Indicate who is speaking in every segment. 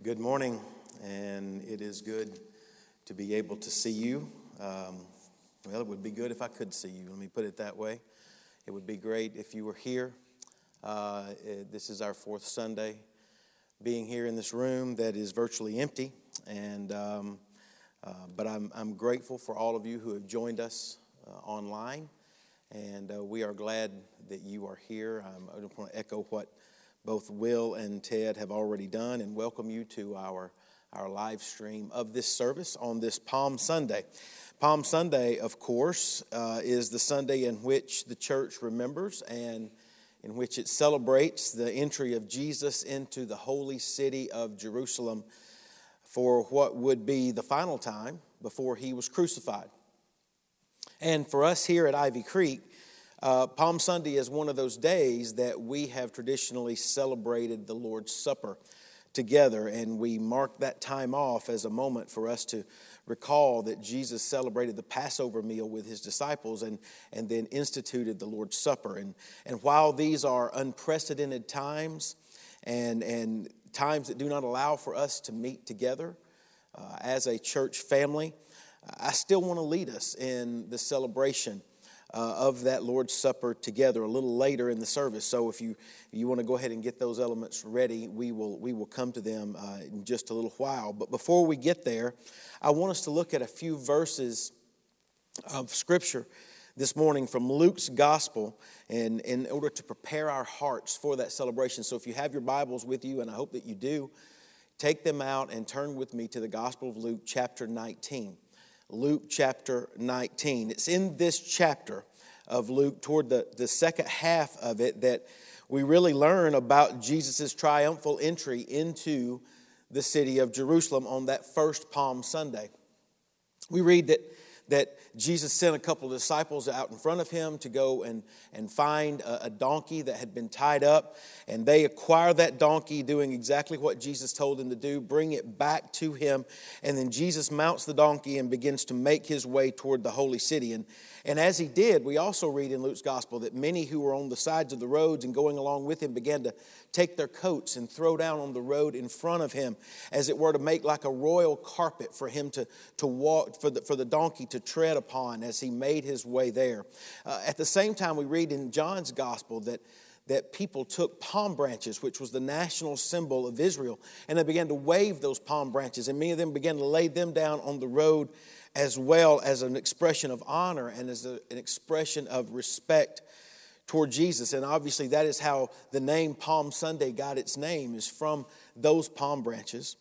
Speaker 1: Good morning, and it is good to be able to see you. Um, well, it would be good if I could see you. Let me put it that way. It would be great if you were here. Uh, it, this is our fourth Sunday being here in this room that is virtually empty, and um, uh, but I'm, I'm grateful for all of you who have joined us uh, online, and uh, we are glad that you are here. I don't want to echo what both Will and Ted have already done and welcome you to our, our live stream of this service on this Palm Sunday. Palm Sunday, of course, uh, is the Sunday in which the church remembers and in which it celebrates the entry of Jesus into the holy city of Jerusalem for what would be the final time before he was crucified. And for us here at Ivy Creek, uh, Palm Sunday is one of those days that we have traditionally celebrated the Lord's Supper together, and we mark that time off as a moment for us to recall that Jesus celebrated the Passover meal with his disciples and, and then instituted the Lord's Supper. And, and while these are unprecedented times and, and times that do not allow for us to meet together uh, as a church family, I still want to lead us in the celebration uh, of that Lord's Supper together a little later in the service. So if you, you want to go ahead and get those elements ready, we will, we will come to them uh, in just a little while. But before we get there, I want us to look at a few verses of Scripture this morning from Luke's Gospel and in order to prepare our hearts for that celebration. So if you have your Bibles with you, and I hope that you do, take them out and turn with me to the Gospel of Luke, chapter 19. Luke chapter 19. It's in this chapter of Luke, toward the, the second half of it, that we really learn about Jesus' triumphal entry into the city of Jerusalem on that first Palm Sunday. We read that that Jesus sent a couple of disciples out in front of him to go and, and find a, a, donkey that had been tied up. And they acquire that donkey, doing exactly what Jesus told them to do, bring it back to him. And then Jesus mounts the donkey and begins to make his way toward the holy city. And, and as he did, we also read in Luke's gospel that many who were on the sides of the roads and going along with him began to take their coats and throw down on the road in front of him, as it were to make like a royal carpet for him to, to walk, for the, for the donkey to tread upon as he made his way there. Uh, at the same time, we read in John's gospel that that people took palm branches, which was the national symbol of Israel, and they began to wave those palm branches, and many of them began to lay them down on the road as well as an expression of honor and as a, an expression of respect toward Jesus. And obviously, that is how the name Palm Sunday got its name, is from those palm branches.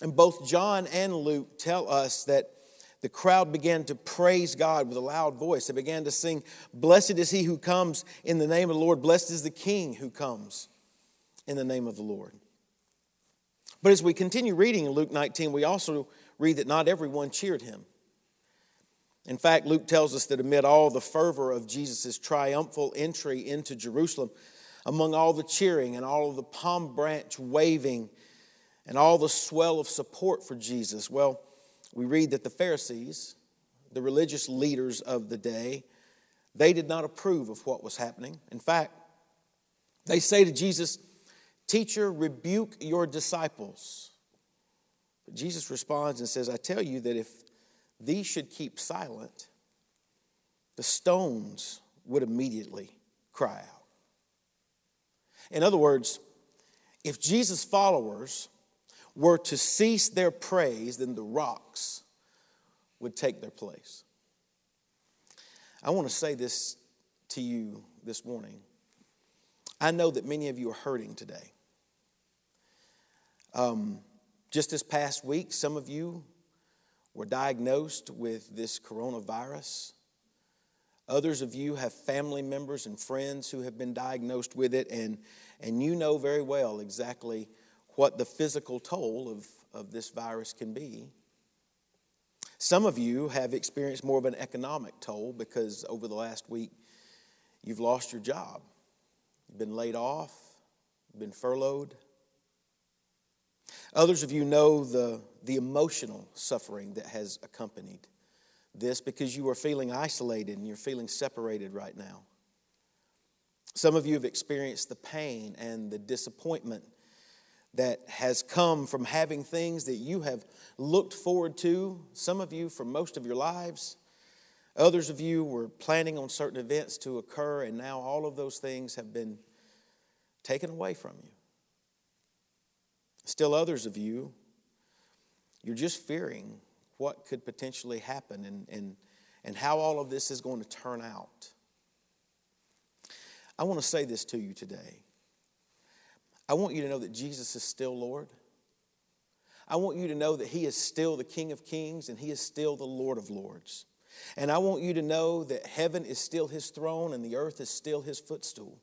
Speaker 1: And both John and Luke tell us that the crowd began to praise God with a loud voice. They began to sing, Blessed is he who comes in the name of the Lord. Blessed is the King who comes in the name of the Lord. But as we continue reading in Luke 19, we also read that not everyone cheered him. In fact, Luke tells us that amid all the fervor of Jesus' triumphal entry into Jerusalem, among all the cheering and all of the palm branch waving and all the swell of support for Jesus, well, we read that the Pharisees, the religious leaders of the day, they did not approve of what was happening. In fact, they say to Jesus, Teacher, rebuke your disciples. But Jesus responds and says, I tell you that if these should keep silent, the stones would immediately cry out. In other words, if Jesus' followers were to cease their praise, then the rocks would take their place. I want to say this to you this morning. I know that many of you are hurting today. Um, just this past week, some of you were diagnosed with this coronavirus. Others of you have family members and friends who have been diagnosed with it, and, and you know very well exactly what the physical toll of, of this virus can be. Some of you have experienced more of an economic toll because over the last week you've lost your job, you've been laid off, been furloughed. Others of you know the, the emotional suffering that has accompanied this because you are feeling isolated and you're feeling separated right now. Some of you have experienced the pain and the disappointment that has come from having things that you have looked forward to, some of you for most of your lives. Others of you were planning on certain events to occur, and now all of those things have been taken away from you. Still, others of you, you're just fearing what could potentially happen and, and, and how all of this is going to turn out. I want to say this to you today. I want you to know that Jesus is still Lord. I want you to know that He is still the King of Kings and He is still the Lord of Lords. And I want you to know that heaven is still His throne and the earth is still His footstool.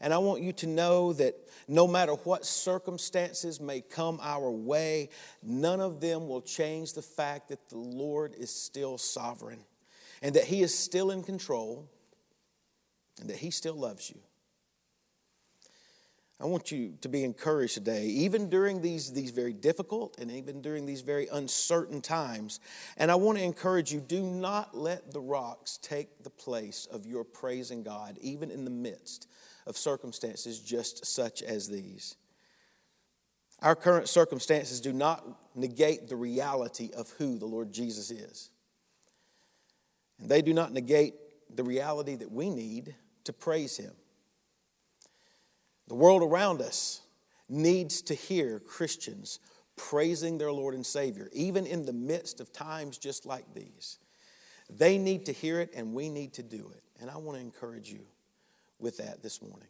Speaker 1: And I want you to know that no matter what circumstances may come our way, none of them will change the fact that the Lord is still sovereign and that He is still in control and that He still loves you. I want you to be encouraged today, even during these, these very difficult and even during these very uncertain times. And I want to encourage you do not let the rocks take the place of your praising God, even in the midst of circumstances just such as these. Our current circumstances do not negate the reality of who the Lord Jesus is. And they do not negate the reality that we need to praise Him. The world around us needs to hear Christians praising their Lord and Savior, even in the midst of times just like these. They need to hear it, and we need to do it. And I want to encourage you with that this morning.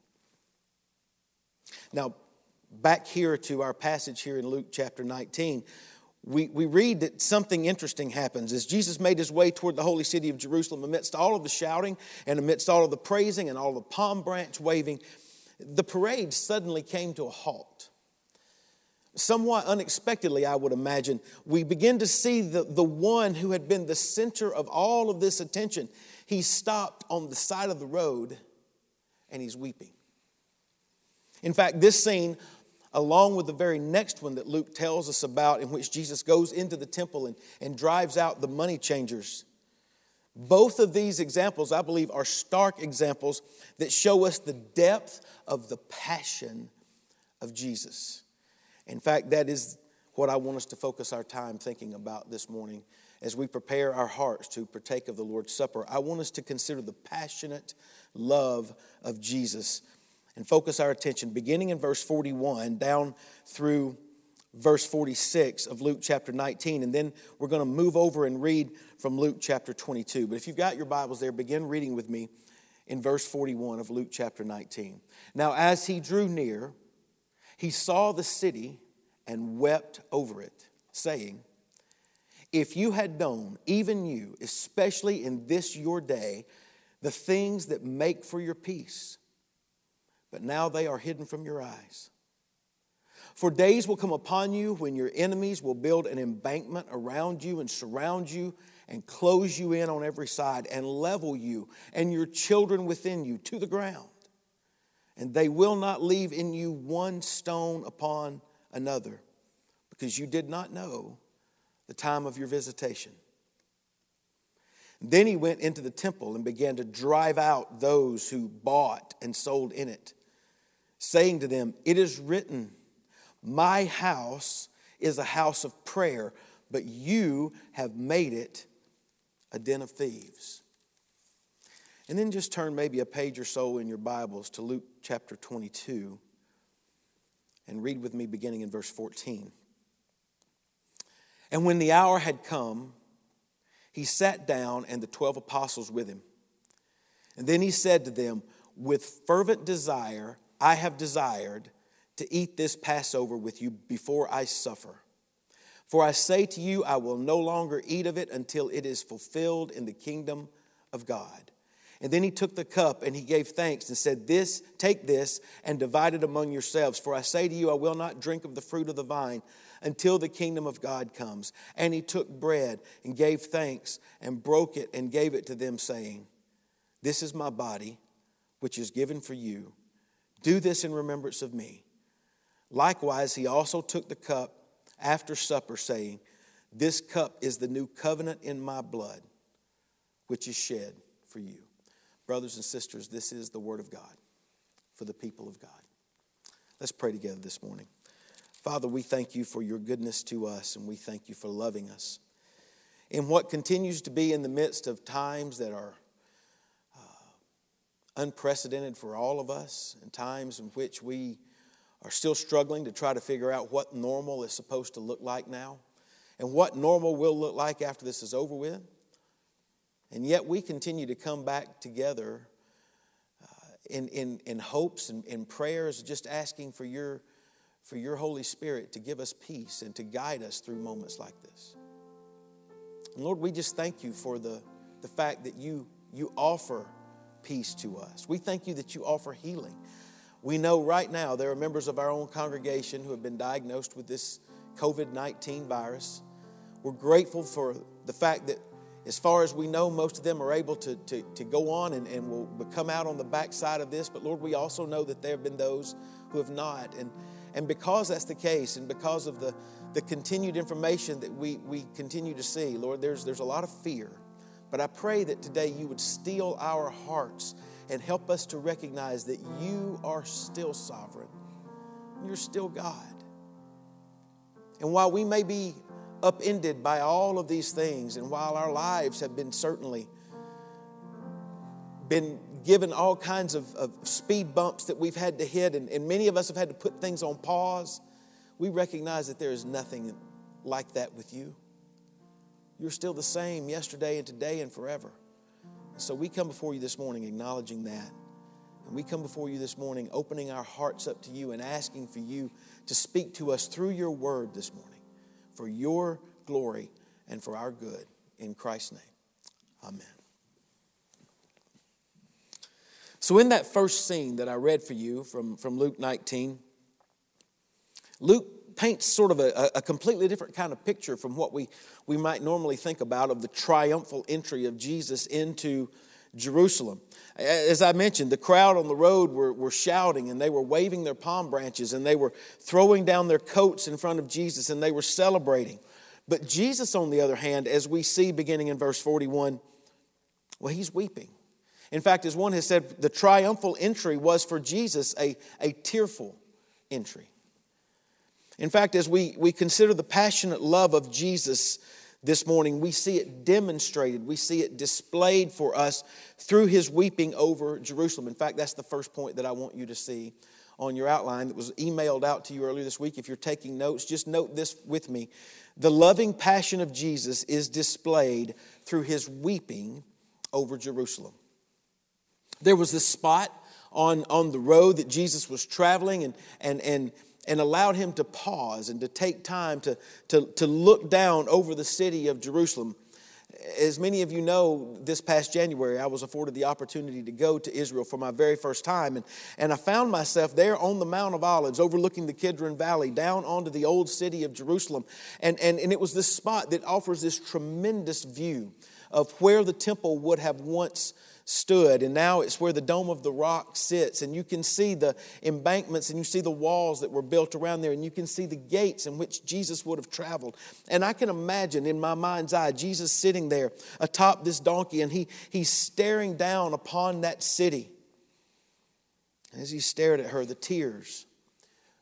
Speaker 1: Now, back here to our passage here in Luke chapter 19, we, we read that something interesting happens as Jesus made his way toward the holy city of Jerusalem amidst all of the shouting and amidst all of the praising and all the palm branch waving the parade suddenly came to a halt. Somewhat unexpectedly, I would imagine, we begin to see the, the one who had been the center of all of this attention. He stopped on the side of the road and he's weeping. In fact, this scene, along with the very next one that Luke tells us about, in which Jesus goes into the temple and, and drives out the money changers, both of these examples, I believe, are stark examples that show us the depth of the passion of Jesus. In fact, that is what I want us to focus our time thinking about this morning as we prepare our hearts to partake of the Lord's Supper. I want us to consider the passionate love of Jesus and focus our attention beginning in verse 41 down through verse 46 of Luke chapter 19. And then we're going to move over and read from Luke chapter 22. But if you've got your Bibles there, begin reading with me in verse 41 of Luke chapter 19. Now, as he drew near, he saw the city and wept over it, saying, If you had known, even you, especially in this your day, the things that make for your peace, but now they are hidden from your eyes. For days will come upon you when your enemies will build an embankment around you and surround you and close you in on every side and level you and your children within you to the ground. And they will not leave in you one stone upon another because you did not know the time of your visitation. Then he went into the temple and began to drive out those who bought and sold in it, saying to them, It is written, my house is a house of prayer, but you have made it a den of thieves. And then just turn maybe a page or so in your Bibles to Luke chapter 22 and read with me beginning in verse 14. And when the hour had come, he sat down and the 12 apostles with him. And then he said to them, With fervent desire, I have desired to eat this Passover with you before I suffer. For I say to you, I will no longer eat of it until it is fulfilled in the kingdom of God. And then he took the cup and he gave thanks and said, This, take this and divide it among yourselves. For I say to you, I will not drink of the fruit of the vine until the kingdom of God comes. And he took bread and gave thanks and broke it and gave it to them, saying, This is my body, which is given for you. Do this in remembrance of me. Likewise, he also took the cup after supper, saying, This cup is the new covenant in my blood, which is shed for you. Brothers and sisters, this is the word of God for the people of God. Let's pray together this morning. Father, we thank you for your goodness to us, and we thank you for loving us. In what continues to be in the midst of times that are uh, unprecedented for all of us, and times in which we are still struggling to try to figure out what normal is supposed to look like now, and what normal will look like after this is over with. And yet we continue to come back together uh, in, in, in hopes and in prayers, just asking for your, for your Holy Spirit to give us peace and to guide us through moments like this. And Lord, we just thank you for the, the fact that you, you offer peace to us. We thank you that you offer healing. We know right now there are members of our own congregation who have been diagnosed with this COVID 19 virus. We're grateful for the fact that as far as we know, most of them are able to, to, to go on and, and will come out on the backside of this. But Lord, we also know that there have been those who have not. And, and because that's the case, and because of the, the continued information that we, we continue to see, Lord, there's, there's a lot of fear. But I pray that today you would steal our hearts and help us to recognize that you are still sovereign. You're still God. And while we may be upended by all of these things. And while our lives have been certainly been given all kinds of, of speed bumps that we've had to hit, and, and many of us have had to put things on pause, we recognize that there is nothing like that with you. You're still the same yesterday and today and forever. So we come before you this morning acknowledging that. And we come before you this morning opening our hearts up to you and asking for you to speak to us through your word this morning for your glory and for our good. In Christ's name, amen. So, in that first scene that I read for you from, from Luke 19, Luke paints sort of a, a completely different kind of picture from what we, we might normally think about of the triumphal entry of Jesus into Jerusalem. As I mentioned, the crowd on the road were, were shouting and they were waving their palm branches and they were throwing down their coats in front of Jesus and they were celebrating. But Jesus, on the other hand, as we see beginning in verse 41, well, he's weeping. In fact, as one has said, the triumphal entry was for Jesus a, a tearful entry. In fact, as we, we consider the passionate love of Jesus this morning, we see it demonstrated, we see it displayed for us through his weeping over Jerusalem. In fact, that's the first point that I want you to see on your outline that was emailed out to you earlier this week. If you're taking notes, just note this with me. The loving passion of Jesus is displayed through his weeping over Jerusalem. There was this spot on, on the road that Jesus was traveling, and, and, and and allowed him to pause and to take time to, to, to look down over the city of Jerusalem. As many of you know, this past January, I was afforded the opportunity to go to Israel for my very first time. And, and I found myself there on the Mount of Olives, overlooking the Kidron Valley, down onto the old city of Jerusalem. And, and, and it was this spot that offers this tremendous view of where the temple would have once stood. And now it's where the Dome of the Rock sits. And you can see the embankments and you see the walls that were built around there. And you can see the gates in which Jesus would have traveled. And I can imagine in my mind's eye Jesus sitting there atop this donkey and he, he's staring down upon that city. As he stared at her, the tears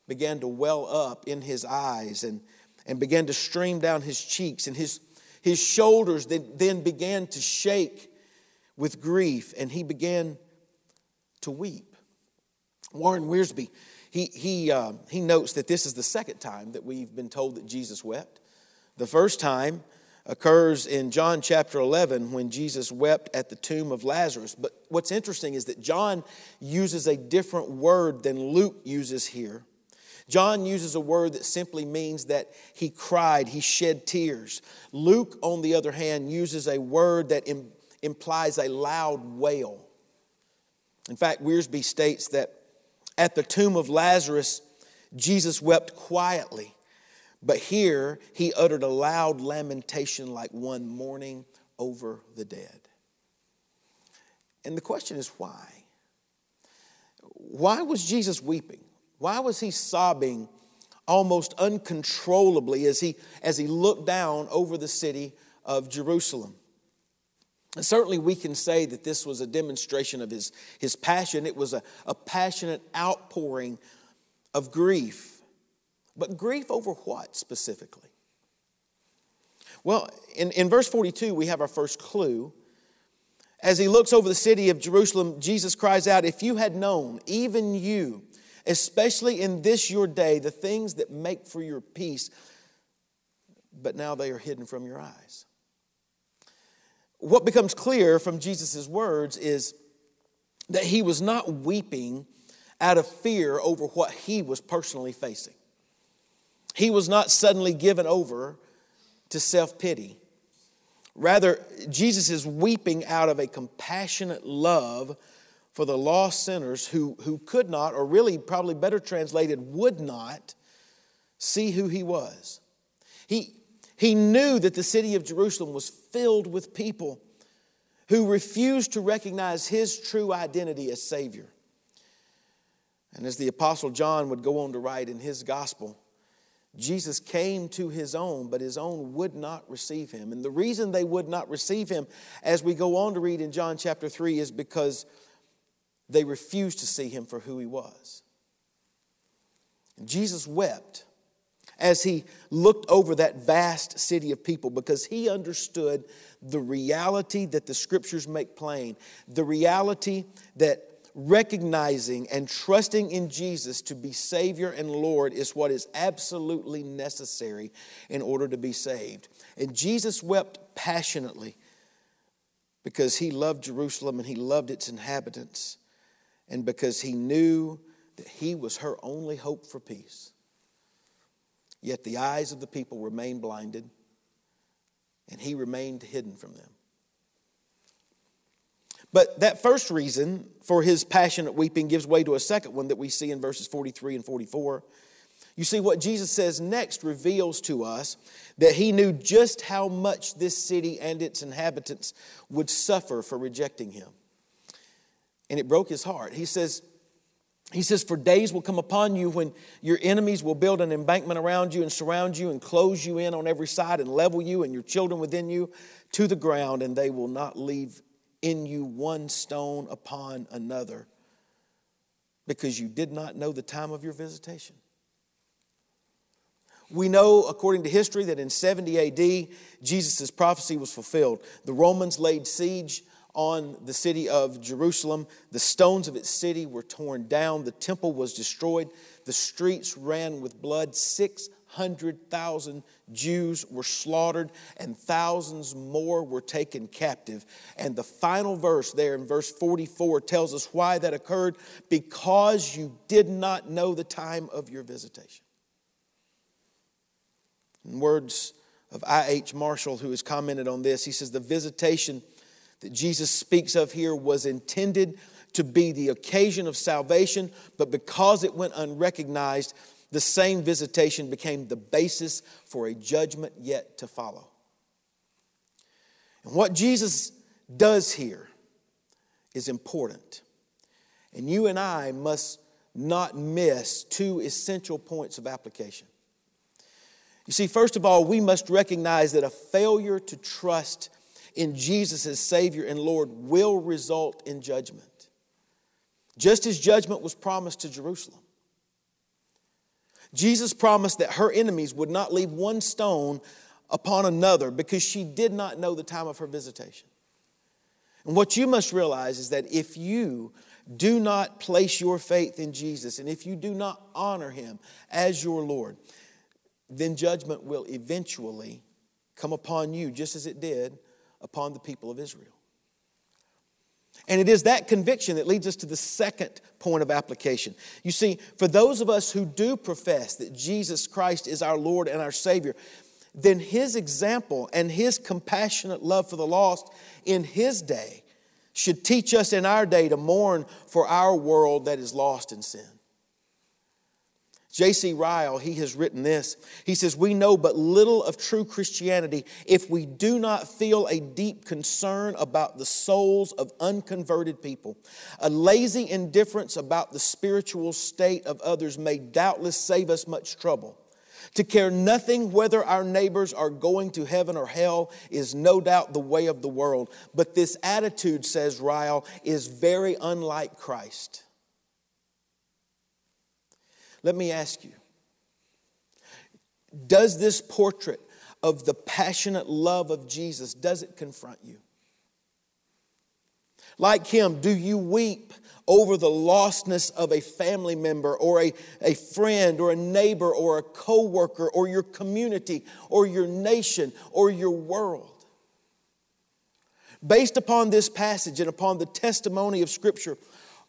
Speaker 1: began to well up in his eyes and, and began to stream down his cheeks. And his, his shoulders then began to shake with grief and he began to weep. Warren Wiersbe, he, he, uh, he notes that this is the second time that we've been told that Jesus wept. The first time occurs in John chapter 11 when Jesus wept at the tomb of Lazarus. But what's interesting is that John uses a different word than Luke uses here. John uses a word that simply means that he cried, he shed tears. Luke, on the other hand, uses a word that implies a loud wail. In fact, Wiersbe states that at the tomb of Lazarus, Jesus wept quietly, but here he uttered a loud lamentation like one mourning over the dead. And the question is why? Why was Jesus weeping? Why was he sobbing almost uncontrollably as he, as he looked down over the city of Jerusalem? Certainly, we can say that this was a demonstration of his, his passion. It was a, a passionate outpouring of grief But grief over what specifically? Well, in, in verse 42, we have our first clue. As he looks over the city of Jerusalem, Jesus cries out, If you had known, even you, especially in this your day, the things that make for your peace, but now they are hidden from your eyes. What becomes clear from Jesus' words is that he was not weeping out of fear over what he was personally facing. He was not suddenly given over to self pity. Rather, Jesus is weeping out of a compassionate love for the lost sinners who, who could not, or really, probably better translated, would not see who he was. He, he knew that the city of Jerusalem was filled with people who refused to recognize his true identity as Savior. And as the Apostle John would go on to write in his gospel, Jesus came to his own, but his own would not receive him. And the reason they would not receive him, as we go on to read in John chapter 3, is because they refused to see him for who he was. And Jesus wept as he looked over that vast city of people because he understood the reality that the scriptures make plain, the reality that recognizing and trusting in Jesus to be Savior and Lord is what is absolutely necessary in order to be saved. And Jesus wept passionately because he loved Jerusalem and he loved its inhabitants, and because he knew that he was her only hope for peace. Yet the eyes of the people remained blinded, and he remained hidden from them. But that first reason for his passionate weeping gives way to a second one that we see in verses 43 and 44. You see, what Jesus says next reveals to us that he knew just how much this city and its inhabitants would suffer for rejecting him. And it broke his heart. He says, he says, For days will come upon you when your enemies will build an embankment around you and surround you and close you in on every side and level you and your children within you to the ground, and they will not leave in you one stone upon another because you did not know the time of your visitation. We know, according to history, that in 70 AD, Jesus' prophecy was fulfilled. The Romans laid siege on the city of Jerusalem. The stones of its city were torn down. The temple was destroyed. The streets ran with blood. 600,000 Jews were slaughtered and thousands more were taken captive. And the final verse there in verse 44 tells us why that occurred because you did not know the time of your visitation. In words of I.H. Marshall, who has commented on this, he says, The visitation that Jesus speaks of here was intended to be the occasion of salvation, but because it went unrecognized, the same visitation became the basis for a judgment yet to follow. And what Jesus does here is important. And you and I must not miss two essential points of application. You see, first of all, we must recognize that a failure to trust in Jesus as Savior and Lord will result in judgment. Just as judgment was promised to Jerusalem. Jesus promised that her enemies would not leave one stone upon another because she did not know the time of her visitation. And what you must realize is that if you do not place your faith in Jesus and if you do not honor him as your Lord, then judgment will eventually come upon you, just as it did upon the people of Israel. And it is that conviction that leads us to the second point of application. You see, for those of us who do profess that Jesus Christ is our Lord and our Savior, then His example and His compassionate love for the lost in His day should teach us in our day to mourn for our world that is lost in sin. J.C. Ryle, he has written this. He says, We know but little of true Christianity if we do not feel a deep concern about the souls of unconverted people. A lazy indifference about the spiritual state of others may doubtless save us much trouble. To care nothing whether our neighbors are going to heaven or hell is no doubt the way of the world. But this attitude, says Ryle, is very unlike Christ. Let me ask you Does this portrait of the passionate love of Jesus, does it confront you? Like him, do you weep over the lostness of a family member or a, a friend or a neighbor or a coworker or your community or your nation or your world? Based upon this passage and upon the testimony of Scripture,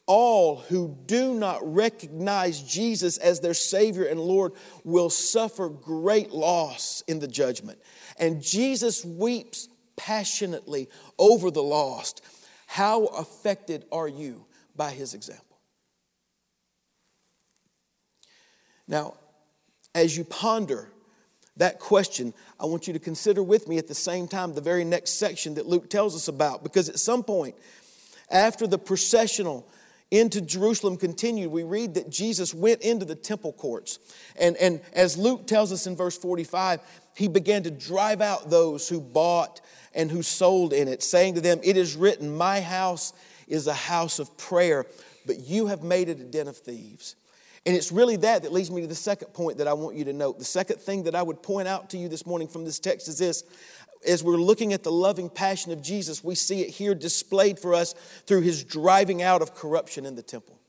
Speaker 1: all who do not recognize Jesus as their Savior and Lord will suffer great loss in the judgment. And Jesus weeps passionately over the lost. How affected are you by his example? Now, as you ponder that question, I want you to consider with me at the same time the very next section that Luke tells us about, because at some point, after the processional into Jerusalem continued, we read that Jesus went into the temple courts. And, and as Luke tells us in verse 45, he began to drive out those who bought and who sold in it, saying to them, It is written, My house is a house of prayer, but you have made it a den of thieves. And it's really that that leads me to the second point that I want you to note. The second thing that I would point out to you this morning from this text is this as we're looking at the loving passion of Jesus, we see it here displayed for us through his driving out of corruption in the temple.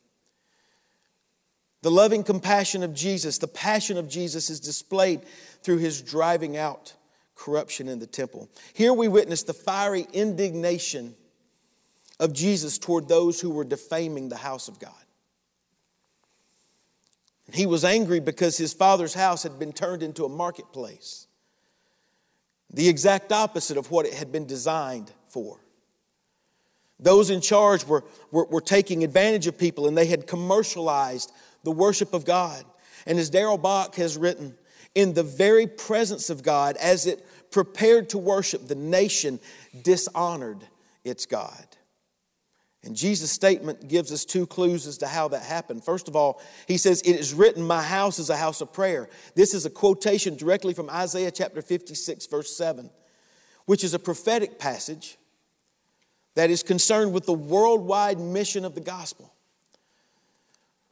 Speaker 1: The loving compassion of Jesus, the passion of Jesus is displayed through his driving out corruption in the temple. Here we witness the fiery indignation of Jesus toward those who were defaming the house of God. He was angry because his father's house had been turned into a marketplace the exact opposite of what it had been designed for. Those in charge were, were, were taking advantage of people and they had commercialized the worship of God. And as Darrell Bock has written, in the very presence of God, as it prepared to worship, the nation dishonored its God. And Jesus' statement gives us two clues as to how that happened. First of all, he says, It is written, My house is a house of prayer. This is a quotation directly from Isaiah chapter 56, verse 7, which is a prophetic passage that is concerned with the worldwide mission of the gospel.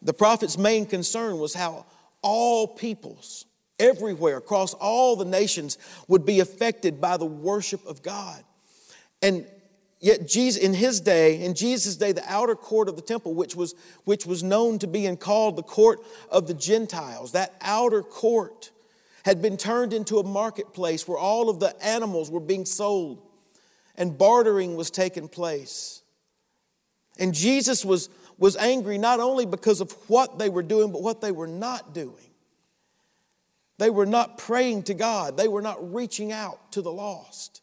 Speaker 1: The prophet's main concern was how all peoples, everywhere, across all the nations, would be affected by the worship of God. And Yet Jesus, in his day, in Jesus' day, the outer court of the temple, which was, which was known to be and called the court of the Gentiles, that outer court had been turned into a marketplace where all of the animals were being sold and bartering was taking place. And Jesus was, was angry not only because of what they were doing, but what they were not doing. They were not praying to God, they were not reaching out to the lost.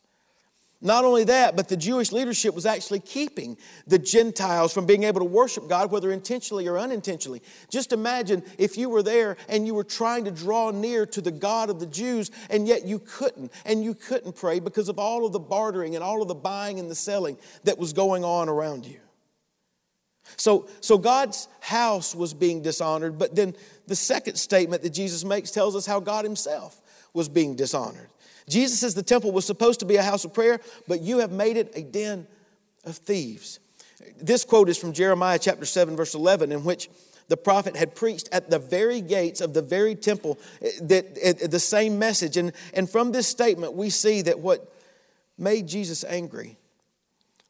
Speaker 1: Not only that, but the Jewish leadership was actually keeping the Gentiles from being able to worship God, whether intentionally or unintentionally. Just imagine if you were there and you were trying to draw near to the God of the Jews, and yet you couldn't, and you couldn't pray because of all of the bartering and all of the buying and the selling that was going on around you. So, so God's house was being dishonored, but then the second statement that Jesus makes tells us how God Himself was being dishonored. Jesus says the temple was supposed to be a house of prayer, but you have made it a den of thieves. This quote is from Jeremiah chapter 7, verse 11, in which the prophet had preached at the very gates of the very temple eh, that, eh, the same message. And, and from this statement, we see that what made Jesus angry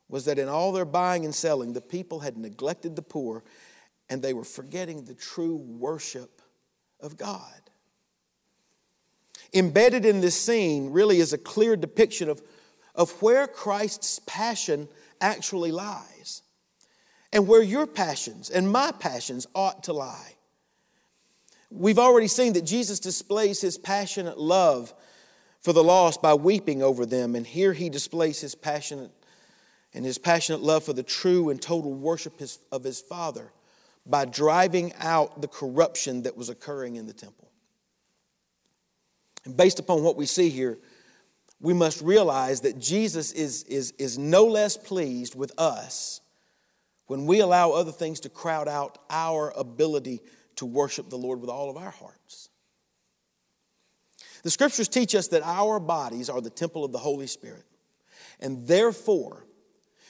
Speaker 1: was that in all their buying and selling, the people had neglected the poor and they were forgetting the true worship of God. Embedded in this scene really is a clear depiction of, of where Christ's passion actually lies and where your passions and my passions ought to lie. We've already seen that Jesus displays his passionate love for the lost by weeping over them, and here he displays his passionate and his passionate love for the true and total worship of his Father by driving out the corruption that was occurring in the temple. And based upon what we see here, we must realize that Jesus is, is, is no less pleased with us when we allow other things to crowd out our ability to worship the Lord with all of our hearts. The scriptures teach us that our bodies are the temple of the Holy Spirit. And therefore,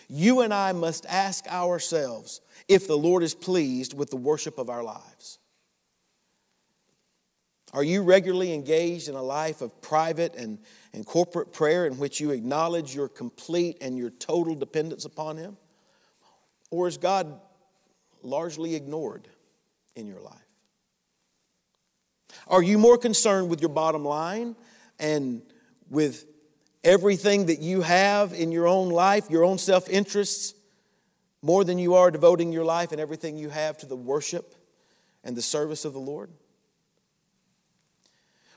Speaker 1: you and I must ask ourselves if the Lord is pleased with the worship of our lives. Are you regularly engaged in a life of private and, and corporate prayer in which you acknowledge your complete and your total dependence upon Him? Or is God largely ignored in your life? Are you more concerned with your bottom line and with everything that you have in your own life, your own self interests, more than you are devoting your life and everything you have to the worship and the service of the Lord?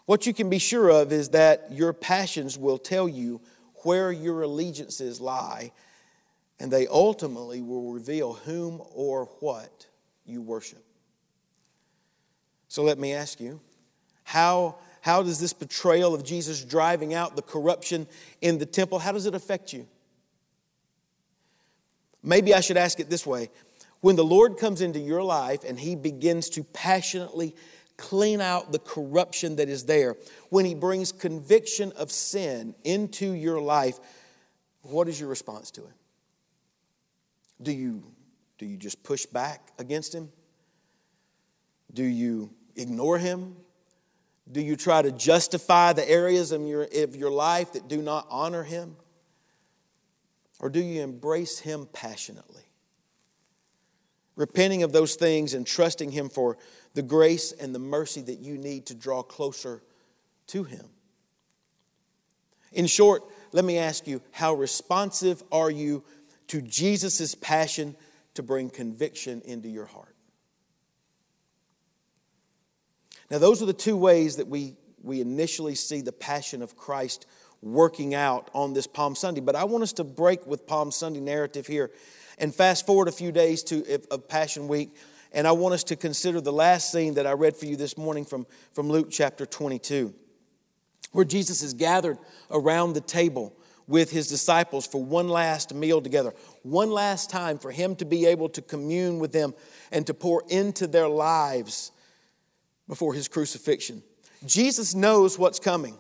Speaker 1: What you can be sure of is that your passions will tell you where your allegiances lie, and they ultimately will reveal whom or what you worship. So let me ask you how, how does this betrayal of Jesus driving out the corruption in the temple, how does it affect you? Maybe I should ask it this way. When the Lord comes into your life and he begins to passionately clean out the corruption that is there, when He brings conviction of sin into your life, what is your response to Him? Do you, do you just push back against Him? Do you ignore Him? Do you try to justify the areas of your, of your life that do not honor Him? Or do you embrace Him passionately? Repenting of those things and trusting Him for the grace and the mercy that you need to draw closer to Him. In short, let me ask you how responsive are you to Jesus' passion to bring conviction into your heart? Now, those are the two ways that we, we initially see the passion of Christ working out on this Palm Sunday. But I want us to break with Palm Sunday narrative here and fast forward a few days to of Passion Week and I want us to consider the last scene that I read for you this morning from, from Luke chapter 22, where Jesus is gathered around the table with his disciples for one last meal together, one last time for him to be able to commune with them and to pour into their lives before his crucifixion. Jesus knows what's coming.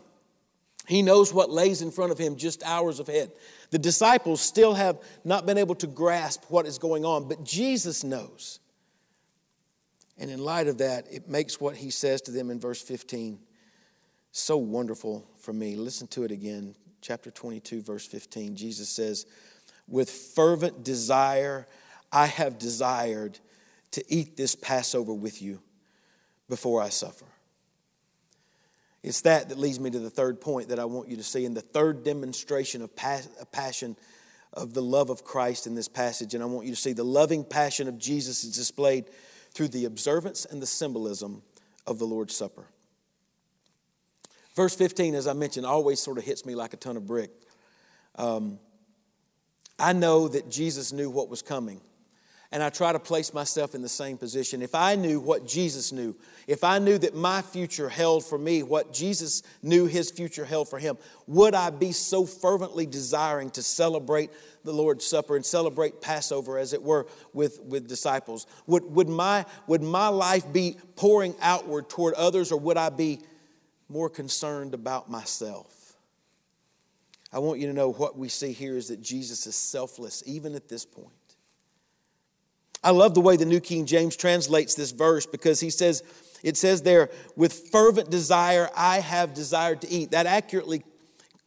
Speaker 1: He knows what lays in front of him just hours ahead. The disciples still have not been able to grasp what is going on, but Jesus knows. And in light of that, it makes what he says to them in verse 15 so wonderful for me. Listen to it again. Chapter 22, verse 15. Jesus says, With fervent desire, I have desired to eat this Passover with you before I suffer. It's that that leads me to the third point that I want you to see, and the third demonstration of passion of the love of Christ in this passage. And I want you to see the loving passion of Jesus is displayed through the observance and the symbolism of the Lord's Supper. Verse 15, as I mentioned, always sort of hits me like a ton of brick. Um, I know that Jesus knew what was coming and I try to place myself in the same position. If I knew what Jesus knew, if I knew that my future held for me what Jesus knew his future held for him, would I be so fervently desiring to celebrate the Lord's Supper and celebrate Passover, as it were, with, with disciples? Would, would, my, would my life be pouring outward toward others, or would I be more concerned about myself? I want you to know what we see here is that Jesus is selfless, even at this point. I love the way the New King James translates this verse because he says, it says there, with fervent desire I have desired to eat. That accurately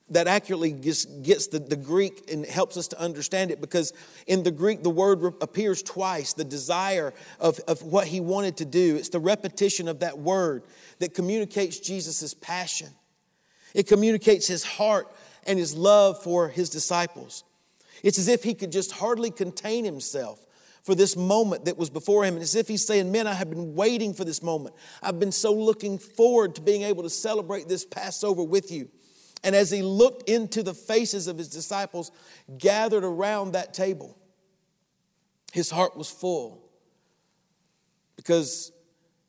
Speaker 1: that accurately gets, gets the, the Greek and helps us to understand it because in the Greek the word appears twice the desire of, of what he wanted to do. It's the repetition of that word that communicates Jesus' passion, it communicates his heart and his love for his disciples. It's as if he could just hardly contain himself for this moment that was before him. And as if he's saying, Men, I have been waiting for this moment. I've been so looking forward to being able to celebrate this Passover with you. And as he looked into the faces of his disciples gathered around that table, his heart was full because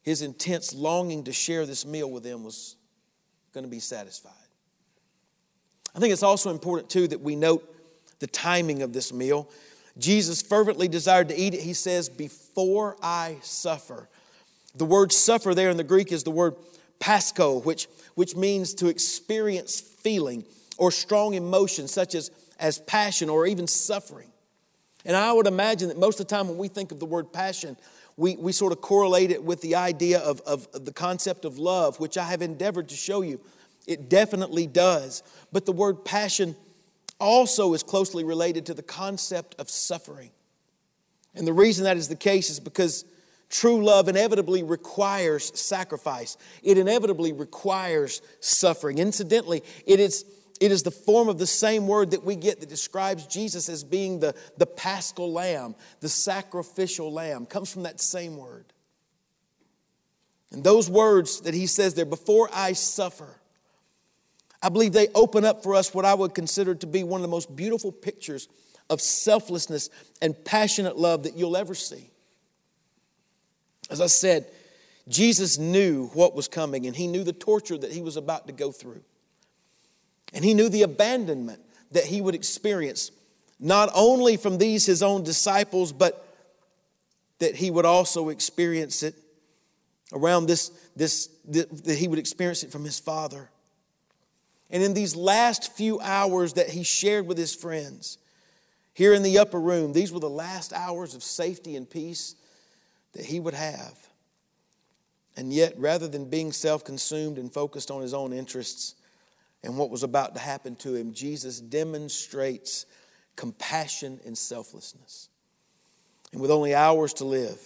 Speaker 1: his intense longing to share this meal with them was going to be satisfied. I think it's also important, too, that we note the timing of this meal. Jesus fervently desired to eat it. He says, Before I suffer. The word suffer there in the Greek is the word pascho, which, which means to experience feeling or strong emotion, such as, as passion or even suffering. And I would imagine that most of the time when we think of the word passion, we, we sort of correlate it with the idea of, of the concept of love, which I have endeavored to show you. It definitely does. But the word passion also is closely related to the concept of suffering. And the reason that is the case is because true love inevitably requires sacrifice, it inevitably requires suffering. Incidentally, it is it is the form of the same word that we get that describes Jesus as being the, the paschal lamb, the sacrificial lamb, comes from that same word. And those words that he says there, before I suffer, I believe they open up for us what I would consider to be one of the most beautiful pictures of selflessness and passionate love that you'll ever see. As I said, Jesus knew what was coming and he knew the torture that he was about to go through. And he knew the abandonment that he would experience, not only from these his own disciples, but that he would also experience it around this, this that he would experience it from his father. And in these last few hours that he shared with his friends, here in the upper room, these were the last hours of safety and peace that he would have. And yet, rather than being self consumed and focused on his own interests, and what was about to happen to him, Jesus demonstrates compassion and selflessness. And with only hours to live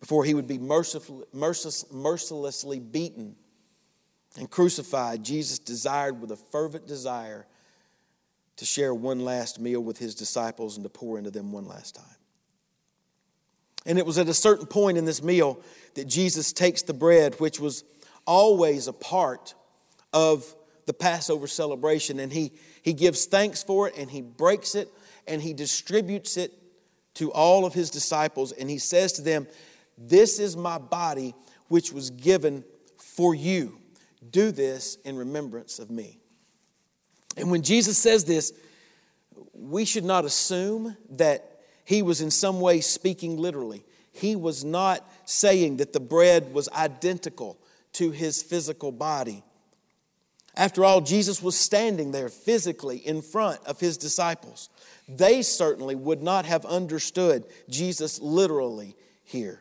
Speaker 1: before he would be mercilessly beaten and crucified, Jesus desired with a fervent desire to share one last meal with his disciples and to pour into them one last time. And it was at a certain point in this meal that Jesus takes the bread, which was always a part of the Passover celebration, and he, he gives thanks for it, and he breaks it, and he distributes it to all of his disciples, and he says to them, This is my body, which was given for you. Do this in remembrance of me. And when Jesus says this, we should not assume that he was in some way speaking literally. He was not saying that the bread was identical to his physical body. After all, Jesus was standing there physically in front of his disciples. They certainly would not have understood Jesus literally here.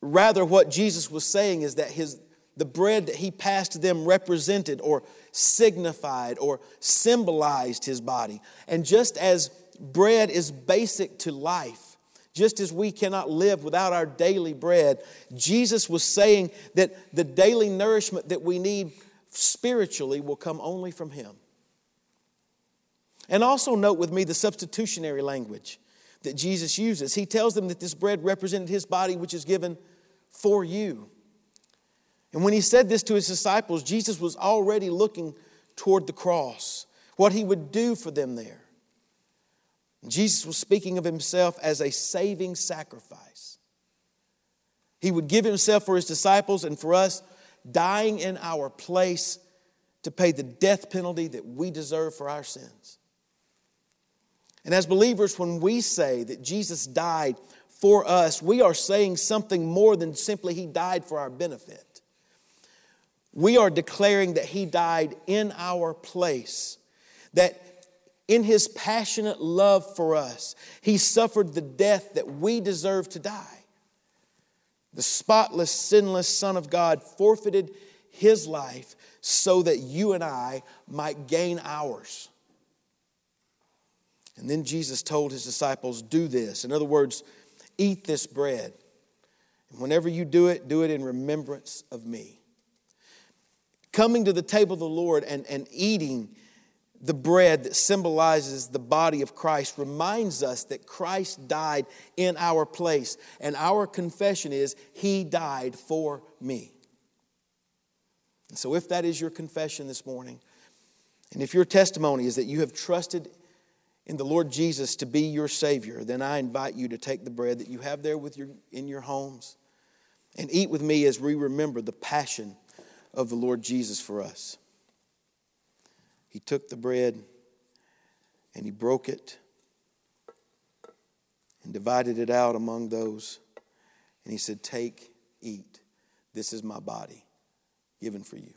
Speaker 1: Rather, what Jesus was saying is that his, the bread that he passed to them represented or signified or symbolized his body. And just as bread is basic to life, just as we cannot live without our daily bread, Jesus was saying that the daily nourishment that we need spiritually will come only from Him. And also note with me the substitutionary language that Jesus uses. He tells them that this bread represented His body, which is given for you. And when He said this to His disciples, Jesus was already looking toward the cross, what He would do for them there. Jesus was speaking of Himself as a saving sacrifice. He would give Himself for His disciples and for us dying in our place to pay the death penalty that we deserve for our sins. And as believers, when we say that Jesus died for us, we are saying something more than simply He died for our benefit. We are declaring that He died in our place, that in His passionate love for us, He suffered the death that we deserve to die. The spotless, sinless Son of God forfeited his life so that you and I might gain ours. And then Jesus told his disciples, Do this. In other words, eat this bread. And whenever you do it, do it in remembrance of me. Coming to the table of the Lord and, and eating the bread that symbolizes the body of Christ reminds us that Christ died in our place. And our confession is, He died for me. And so, if that is your confession this morning, and if your testimony is that you have trusted in the Lord Jesus to be your Savior, then I invite you to take the bread that you have there with your, in your homes and eat with me as we remember the passion of the Lord Jesus for us. He took the bread and he broke it and divided it out among those. And he said, Take, eat. This is my body given for you.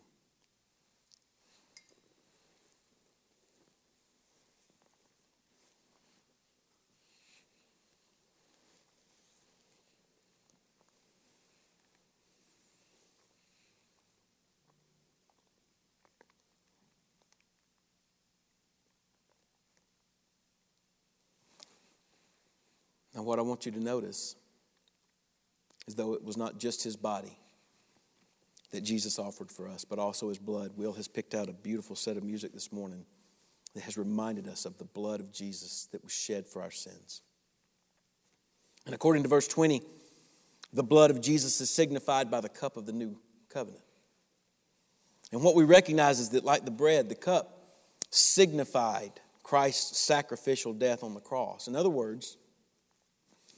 Speaker 1: And what I want you to notice is though it was not just his body that Jesus offered for us, but also his blood. Will has picked out a beautiful set of music this morning that has reminded us of the blood of Jesus that was shed for our sins. And according to verse 20, the blood of Jesus is signified by the cup of the new covenant. And what we recognize is that, like the bread, the cup signified Christ's sacrificial death on the cross. In other words,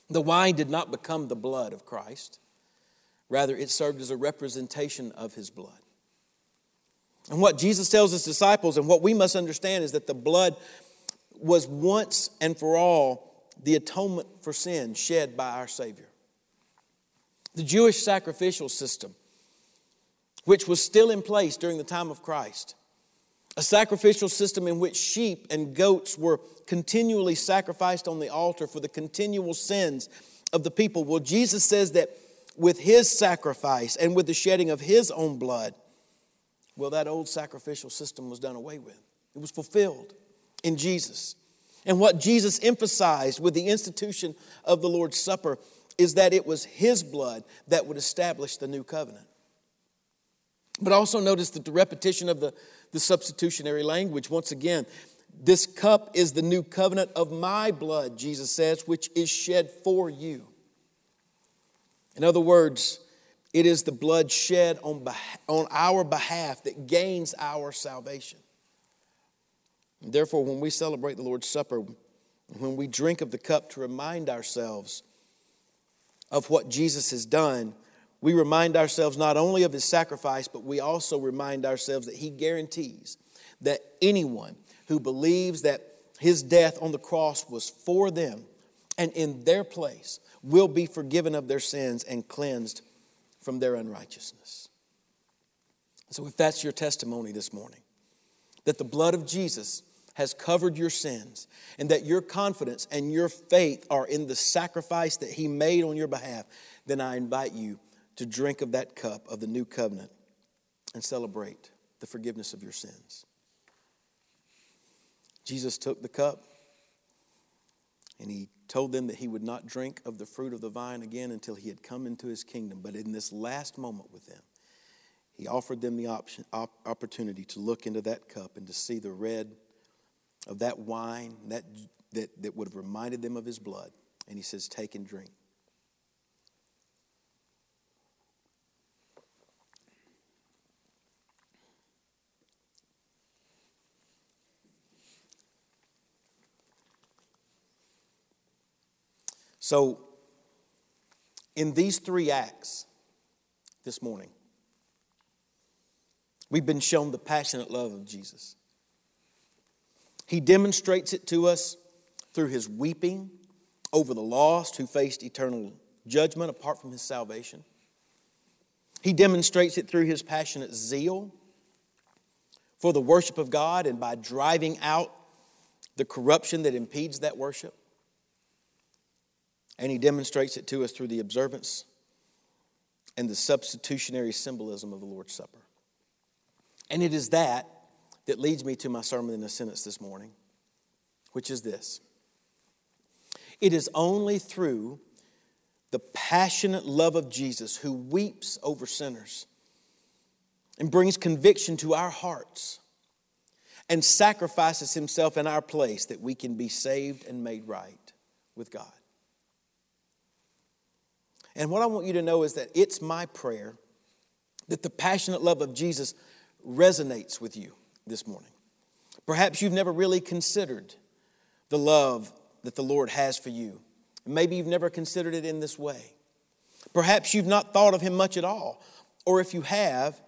Speaker 1: the wine did not become the blood of Christ, rather, it served as a representation of his blood. And what Jesus tells his disciples, and what we must understand, is that the blood was once and for all the atonement for sin shed by our Savior. The Jewish sacrificial system, which was still in place during the time of Christ, a sacrificial system in which sheep and goats were continually sacrificed on the altar for the continual sins of the people. Well, Jesus says that with his sacrifice and with the shedding of his own blood, well, that old sacrificial system was done away with. It was fulfilled in Jesus. And what Jesus emphasized with the institution of the Lord's Supper is that it was his blood that would establish the new covenant. But also notice that the repetition of the, the substitutionary language, once again, this cup is the new covenant of my blood, Jesus says, which is shed for you. In other words, it is the blood shed on, on our behalf that gains our salvation. And therefore, when we celebrate the Lord's Supper, when we drink of the cup to remind ourselves of what Jesus has done, we remind ourselves not only of his sacrifice, but we also remind ourselves that he guarantees that anyone who believes that his death on the cross was for them and in their place will be forgiven of their sins and cleansed from their unrighteousness. So, if that's your testimony this morning, that the blood of Jesus has covered your sins and that your confidence and your faith are in the sacrifice that He made on your behalf, then I invite you to drink of that cup of the new covenant and celebrate the forgiveness of your sins. Jesus took the cup and he told them that he would not drink of the fruit of the vine again until he had come into his kingdom. But in this last moment with them, he offered them the option, opportunity to look into that cup and to see the red of that wine that, that, that would have reminded them of his blood. And he says, Take and drink. So, in these three acts this morning, we've been shown the passionate love of Jesus. He demonstrates it to us through his weeping over the lost who faced eternal judgment apart from his salvation. He demonstrates it through his passionate zeal for the worship of God and by driving out the corruption that impedes that worship. And he demonstrates it to us through the observance and the substitutionary symbolism of the Lord's Supper. And it is that that leads me to my sermon in a sentence this morning, which is this It is only through the passionate love of Jesus who weeps over sinners and brings conviction to our hearts and sacrifices himself in our place that we can be saved and made right with God. And what I want you to know is that it's my prayer that the passionate love of Jesus resonates with you this morning. Perhaps you've never really considered the love that the Lord has for you. Maybe you've never considered it in this way. Perhaps you've not thought of Him much at all. Or if you have,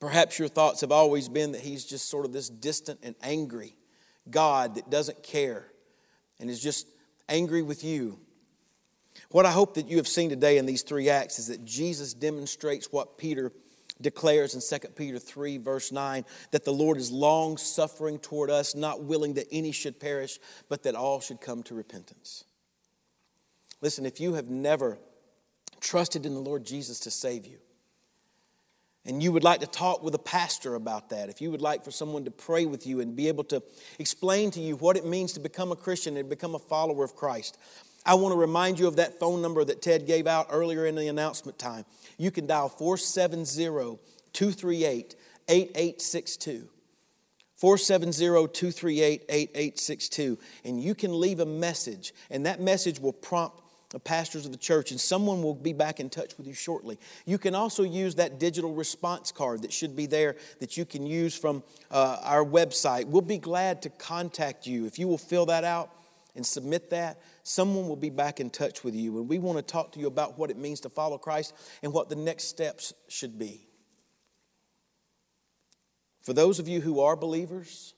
Speaker 1: perhaps your thoughts have always been that He's just sort of this distant and angry God that doesn't care and is just angry with you what I hope that you have seen today in these three acts is that Jesus demonstrates what Peter declares in 2 Peter 3, verse 9, that the Lord is long suffering toward us, not willing that any should perish, but that all should come to repentance. Listen, if you have never trusted in the Lord Jesus to save you, and you would like to talk with a pastor about that, if you would like for someone to pray with you and be able to explain to you what it means to become a Christian and become a follower of Christ, I want to remind you of that phone number that Ted gave out earlier in the announcement time. You can dial 470 238 8862. 470 238 8862. And you can leave a message, and that message will prompt the pastors of the church, and someone will be back in touch with you shortly. You can also use that digital response card that should be there that you can use from uh, our website. We'll be glad to contact you. If you will fill that out and submit that, someone will be back in touch with you. And we want to talk to you about what it means to follow Christ and what the next steps should be. For those of you who are believers,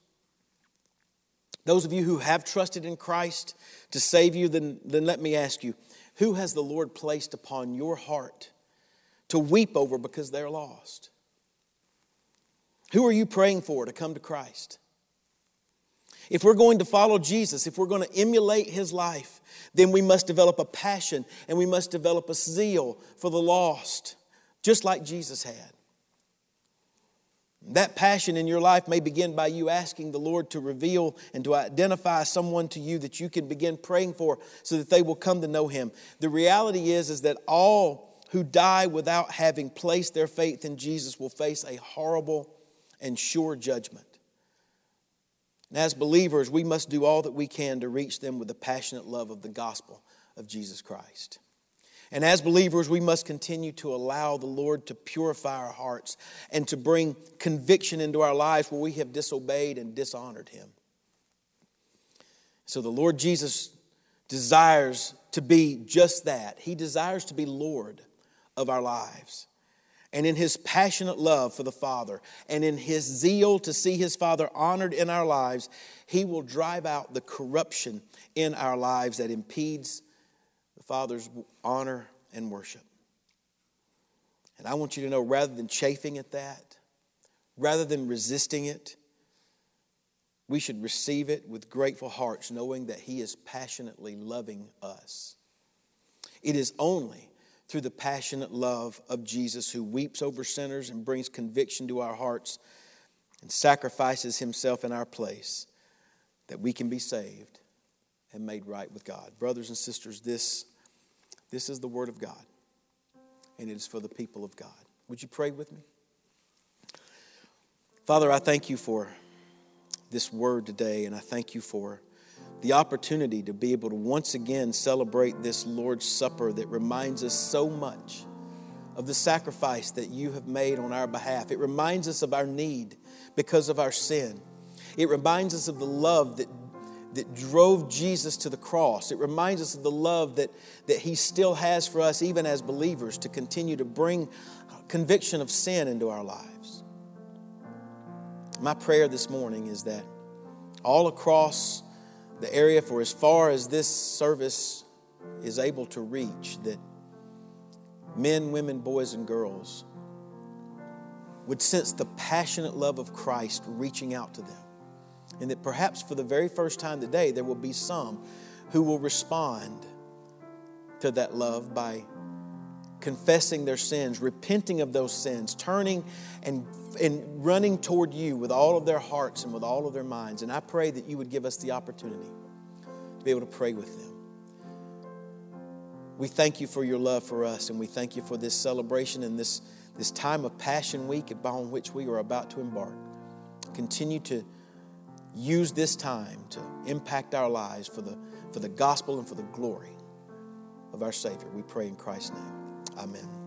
Speaker 1: those of you who have trusted in Christ to save you, then, then let me ask you who has the Lord placed upon your heart to weep over because they're lost? Who are you praying for to come to Christ? If we're going to follow Jesus, if we're going to emulate his life, then we must develop a passion and we must develop a zeal for the lost, just like Jesus had. That passion in your life may begin by you asking the Lord to reveal and to identify someone to you that you can begin praying for so that they will come to know him. The reality is is that all who die without having placed their faith in Jesus will face a horrible and sure judgment. And as believers, we must do all that we can to reach them with the passionate love of the gospel of Jesus Christ. And as believers, we must continue to allow the Lord to purify our hearts and to bring conviction into our lives where we have disobeyed and dishonored Him. So the Lord Jesus desires to be just that. He desires to be Lord of our lives. And in his passionate love for the Father and in his zeal to see his Father honored in our lives, he will drive out the corruption in our lives that impedes the Father's honor and worship. And I want you to know rather than chafing at that, rather than resisting it, we should receive it with grateful hearts, knowing that He is passionately loving us. It is only through the passionate love of Jesus who weeps over sinners and brings conviction to our hearts and sacrifices Himself in our place that we can be saved and made right with God. Brothers and sisters, this this is the Word of God, and it is for the people of God. Would you pray with me? Father, I thank you for this word today, and I thank you for the opportunity to be able to once again celebrate this Lord's Supper that reminds us so much of the sacrifice that you have made on our behalf. It reminds us of our need because of our sin. It reminds us of the love that that drove Jesus to the cross. It reminds us of the love that, that He still has for us, even as believers, to continue to bring conviction of sin into our lives. My prayer this morning is that all across the area, for as far as this service is able to reach, that men, women, boys, and girls would sense the passionate love of Christ reaching out to them. And that perhaps for the very first time today, there will be some who will respond to that love by confessing their sins, repenting of those sins, turning and, and running toward you with all of their hearts and with all of their minds. And I pray that you would give us the opportunity to be able to pray with them. We thank you for your love for us, and we thank you for this celebration and this, this time of Passion Week upon which we are about to embark. Continue to use this time to impact our lives for the, for the gospel and for the glory of our Savior. We pray in Christ's name. Amen.